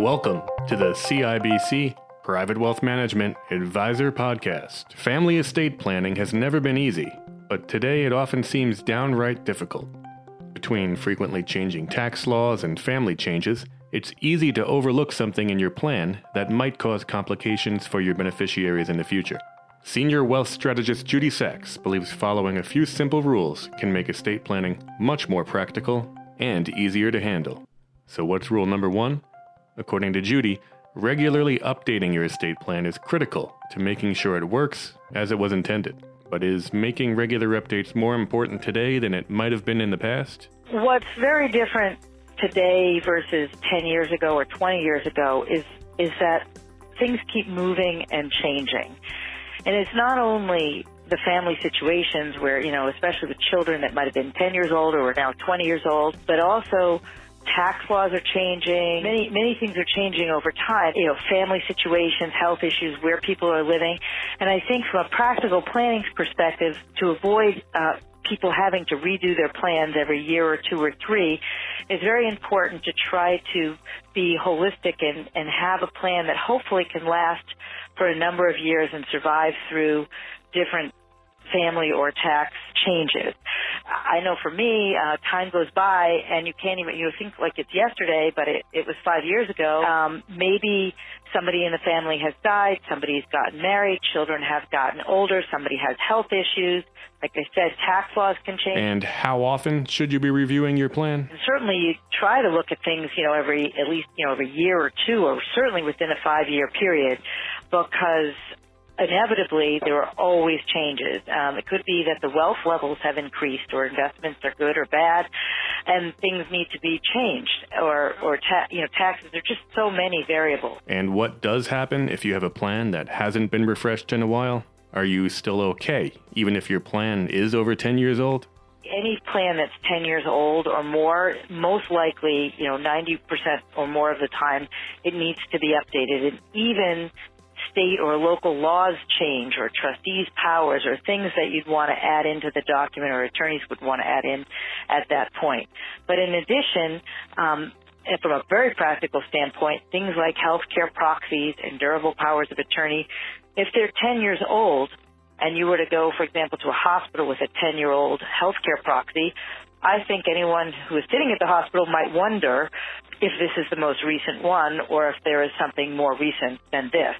Welcome to the CIBC Private Wealth Management Advisor Podcast. Family estate planning has never been easy, but today it often seems downright difficult. Between frequently changing tax laws and family changes, it's easy to overlook something in your plan that might cause complications for your beneficiaries in the future. Senior wealth strategist Judy Sachs believes following a few simple rules can make estate planning much more practical and easier to handle. So, what's rule number one? According to Judy, regularly updating your estate plan is critical to making sure it works as it was intended. But is making regular updates more important today than it might have been in the past? What's very different today versus 10 years ago or 20 years ago is is that things keep moving and changing. And it's not only the family situations where, you know, especially with children that might have been 10 years old or are now 20 years old, but also tax laws are changing. Many many things are changing over time. You know, family situations, health issues, where people are living, and I think from a practical planning perspective, to avoid uh, people having to redo their plans every year or two or three, it's very important to try to be holistic and, and have a plan that hopefully can last for a number of years and survive through different family or tax changes. I know for me, uh, time goes by and you can't even, you think like it's yesterday, but it, it was five years ago. Um, maybe somebody in the family has died, somebody's gotten married, children have gotten older, somebody has health issues. Like I said, tax laws can change. And how often should you be reviewing your plan? And certainly you try to look at things, you know, every, at least, you know, every year or two, or certainly within a five year period, because inevitably there are always changes. Um, it could be that the wealth levels have increased, or investments are good or bad, and things need to be changed, or or ta- you know taxes. There are just so many variables. And what does happen if you have a plan that hasn't been refreshed in a while? Are you still okay, even if your plan is over 10 years old? Any plan that's 10 years old or more, most likely, you know, 90% or more of the time, it needs to be updated. And even state or local laws change or trustees' powers or things that you'd want to add into the document or attorneys would want to add in at that point. But in addition, um, and from a very practical standpoint, things like healthcare proxies and durable powers of attorney, if they're 10 years old and you were to go, for example, to a hospital with a 10 year old healthcare proxy, I think anyone who is sitting at the hospital might wonder if this is the most recent one or if there is something more recent than this.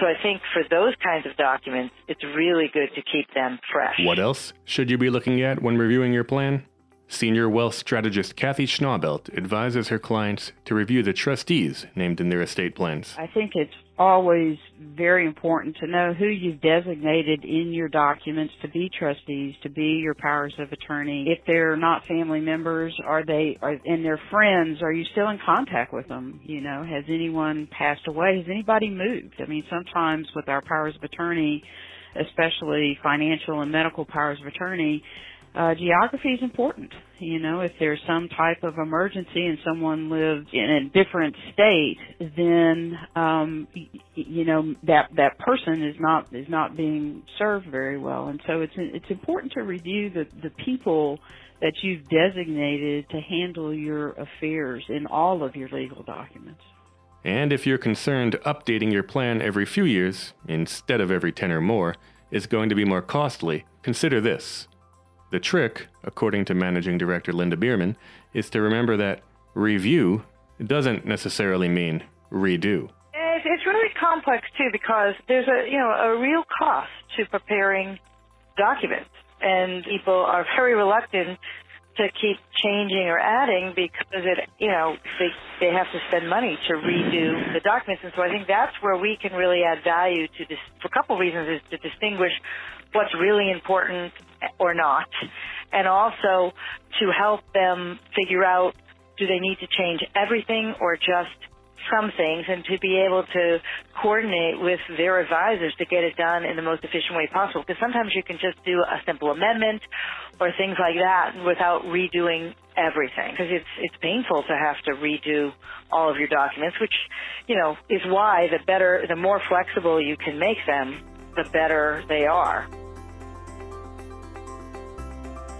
So I think for those kinds of documents, it's really good to keep them fresh. What else should you be looking at when reviewing your plan? Senior wealth strategist Kathy Schnaubelt advises her clients to review the trustees named in their estate plans. I think it's always very important to know who you've designated in your documents to be trustees, to be your powers of attorney. If they're not family members, are they, are, and they're friends, are you still in contact with them? You know, has anyone passed away? Has anybody moved? I mean, sometimes with our powers of attorney, especially financial and medical powers of attorney, uh, geography is important. You know, if there's some type of emergency and someone lives in a different state, then um, you know that that person is not is not being served very well. And so it's it's important to review the the people that you've designated to handle your affairs in all of your legal documents. And if you're concerned updating your plan every few years instead of every 10 or more is going to be more costly, consider this. The trick, according to Managing Director Linda Bierman, is to remember that review doesn't necessarily mean redo. It's, it's really complex too because there's a you know a real cost to preparing documents, and people are very reluctant to keep changing or adding because it you know they they have to spend money to redo the documents, and so I think that's where we can really add value to this for a couple of reasons is to distinguish what's really important or not, and also to help them figure out do they need to change everything or just some things and to be able to coordinate with their advisors to get it done in the most efficient way possible. Because sometimes you can just do a simple amendment or things like that without redoing everything. Because it's it's painful to have to redo all of your documents, which you know is why the better, the more flexible you can make them, the better they are.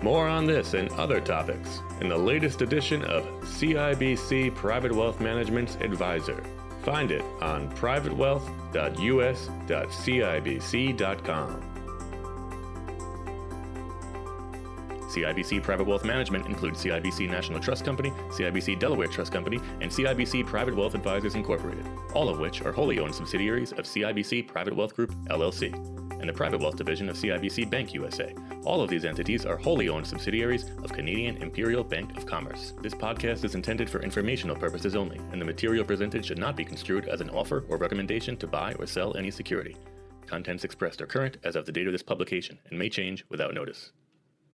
More on this and other topics in the latest edition of CIBC Private Wealth Management's Advisor. Find it on privatewealth.us.cibc.com. CIBC Private Wealth Management includes CIBC National Trust Company, CIBC Delaware Trust Company, and CIBC Private Wealth Advisors Incorporated, all of which are wholly owned subsidiaries of CIBC Private Wealth Group, LLC, and the Private Wealth Division of CIBC Bank USA. All of these entities are wholly owned subsidiaries of Canadian Imperial Bank of Commerce. This podcast is intended for informational purposes only, and the material presented should not be construed as an offer or recommendation to buy or sell any security. Contents expressed are current as of the date of this publication and may change without notice.